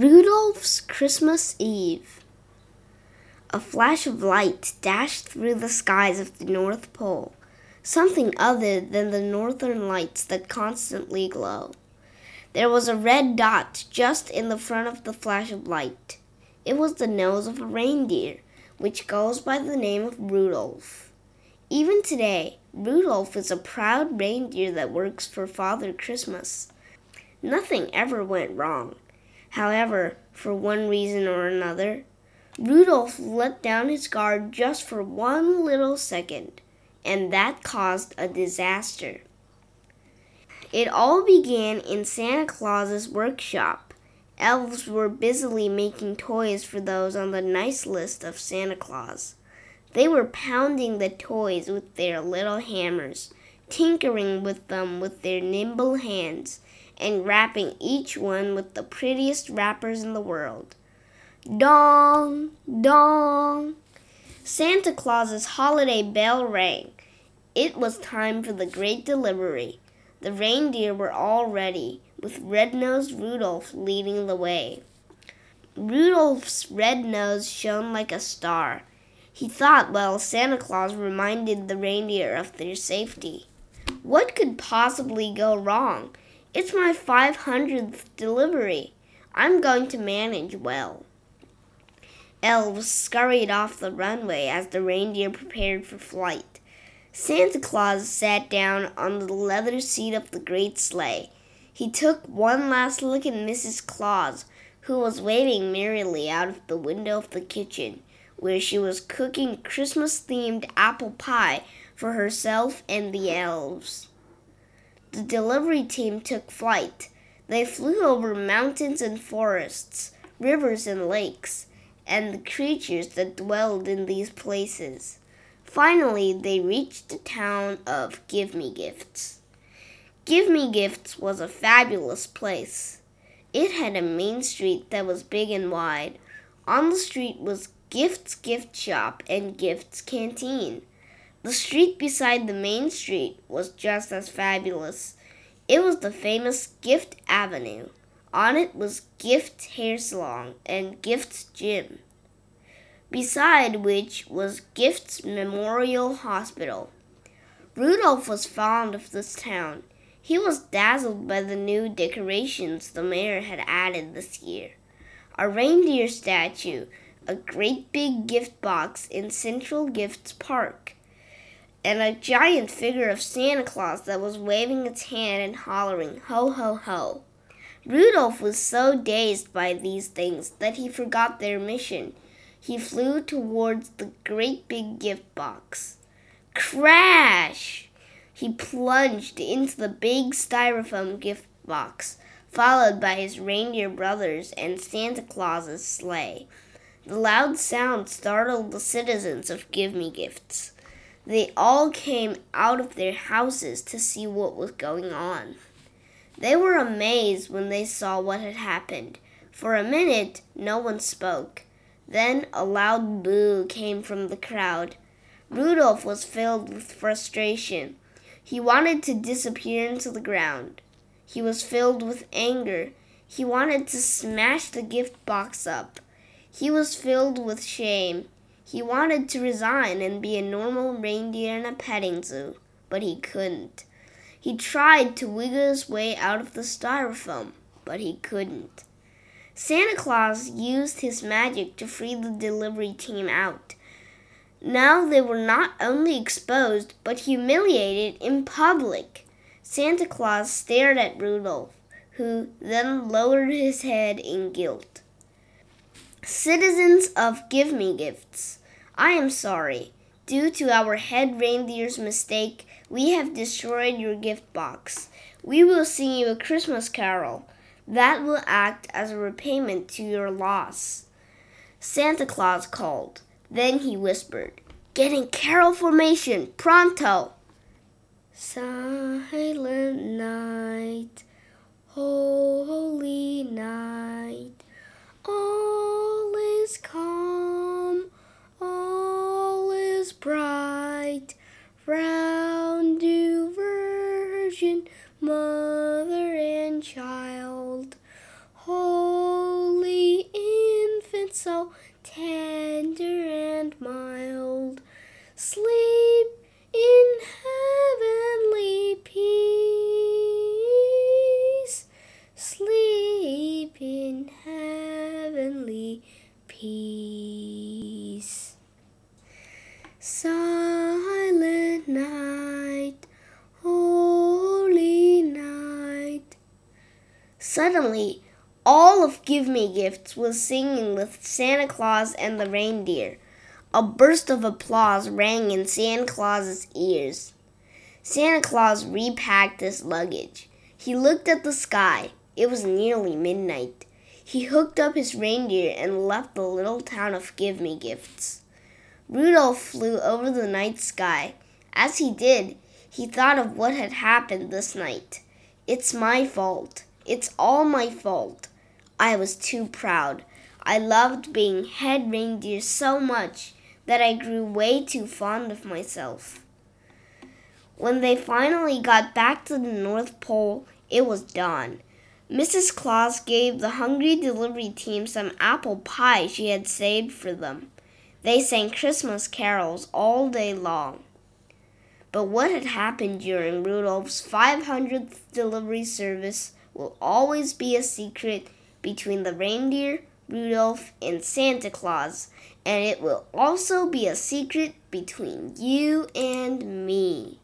Rudolph's Christmas Eve. A flash of light dashed through the skies of the North Pole, something other than the northern lights that constantly glow. There was a red dot just in the front of the flash of light. It was the nose of a reindeer, which goes by the name of Rudolph. Even today, Rudolph is a proud reindeer that works for Father Christmas. Nothing ever went wrong. However, for one reason or another, Rudolph let down his guard just for one little second, and that caused a disaster. It all began in Santa Claus's workshop. Elves were busily making toys for those on the nice list of Santa Claus. They were pounding the toys with their little hammers, tinkering with them with their nimble hands, and wrapping each one with the prettiest wrappers in the world. Dong, dong. Santa Claus's holiday bell rang. It was time for the great delivery. The reindeer were all ready, with Red-Nosed Rudolph leading the way. Rudolph's red nose shone like a star. He thought while Santa Claus reminded the reindeer of their safety. What could possibly go wrong? It's my 500th delivery. I'm going to manage well. Elves scurried off the runway as the reindeer prepared for flight. Santa Claus sat down on the leather seat of the great sleigh. He took one last look at Mrs. Claus, who was waving merrily out of the window of the kitchen, where she was cooking Christmas themed apple pie for herself and the elves. The delivery team took flight. They flew over mountains and forests, rivers and lakes, and the creatures that dwelled in these places. Finally, they reached the town of Give Me Gifts. Give Me Gifts was a fabulous place. It had a main street that was big and wide. On the street was Gifts Gift Shop and Gifts Canteen. The street beside the main street was just as fabulous. It was the famous Gift Avenue. On it was Gift Hair Salon and Gifts Gym, beside which was Gifts Memorial Hospital. Rudolph was fond of this town. He was dazzled by the new decorations the mayor had added this year. A reindeer statue, a great big gift box in Central Gifts Park, and a giant figure of Santa Claus that was waving its hand and hollering, Ho, ho, ho. Rudolph was so dazed by these things that he forgot their mission. He flew towards the great big gift box. Crash! He plunged into the big styrofoam gift box, followed by his reindeer brothers and Santa Claus's sleigh. The loud sound startled the citizens of Give Me Gifts. They all came out of their houses to see what was going on. They were amazed when they saw what had happened. For a minute, no one spoke. Then a loud boo came from the crowd. Rudolph was filled with frustration. He wanted to disappear into the ground. He was filled with anger. He wanted to smash the gift box up. He was filled with shame. He wanted to resign and be a normal reindeer in a petting zoo, but he couldn't. He tried to wiggle his way out of the styrofoam, but he couldn't. Santa Claus used his magic to free the delivery team out. Now they were not only exposed, but humiliated in public. Santa Claus stared at Rudolph, who then lowered his head in guilt. Citizens of Give Me Gifts, I am sorry. Due to our head reindeer's mistake, we have destroyed your gift box. We will sing you a Christmas carol. That will act as a repayment to your loss. Santa Claus called. Then he whispered, Get in carol formation, pronto! Silent night, holy night, all so tender and mild. Sleep in heavenly peace. Sleep in heavenly peace. Silent night, holy night. Suddenly, all of Give Me Gifts was singing with Santa Claus and the reindeer. A burst of applause rang in Santa Claus's ears. Santa Claus repacked his luggage. He looked at the sky. It was nearly midnight. He hooked up his reindeer and left the little town of Give Me Gifts. Rudolph flew over the night sky. As he did, he thought of what had happened this night. It's my fault. It's all my fault. I was too proud. I loved being head reindeer so much that I grew way too fond of myself. When they finally got back to the North Pole, it was dawn. Mrs. Claus gave the hungry delivery team some apple pie she had saved for them. They sang Christmas carols all day long. But what had happened during Rudolph's 500th delivery service will always be a secret between the reindeer, Rudolph, and Santa Claus, and it will also be a secret between you and me.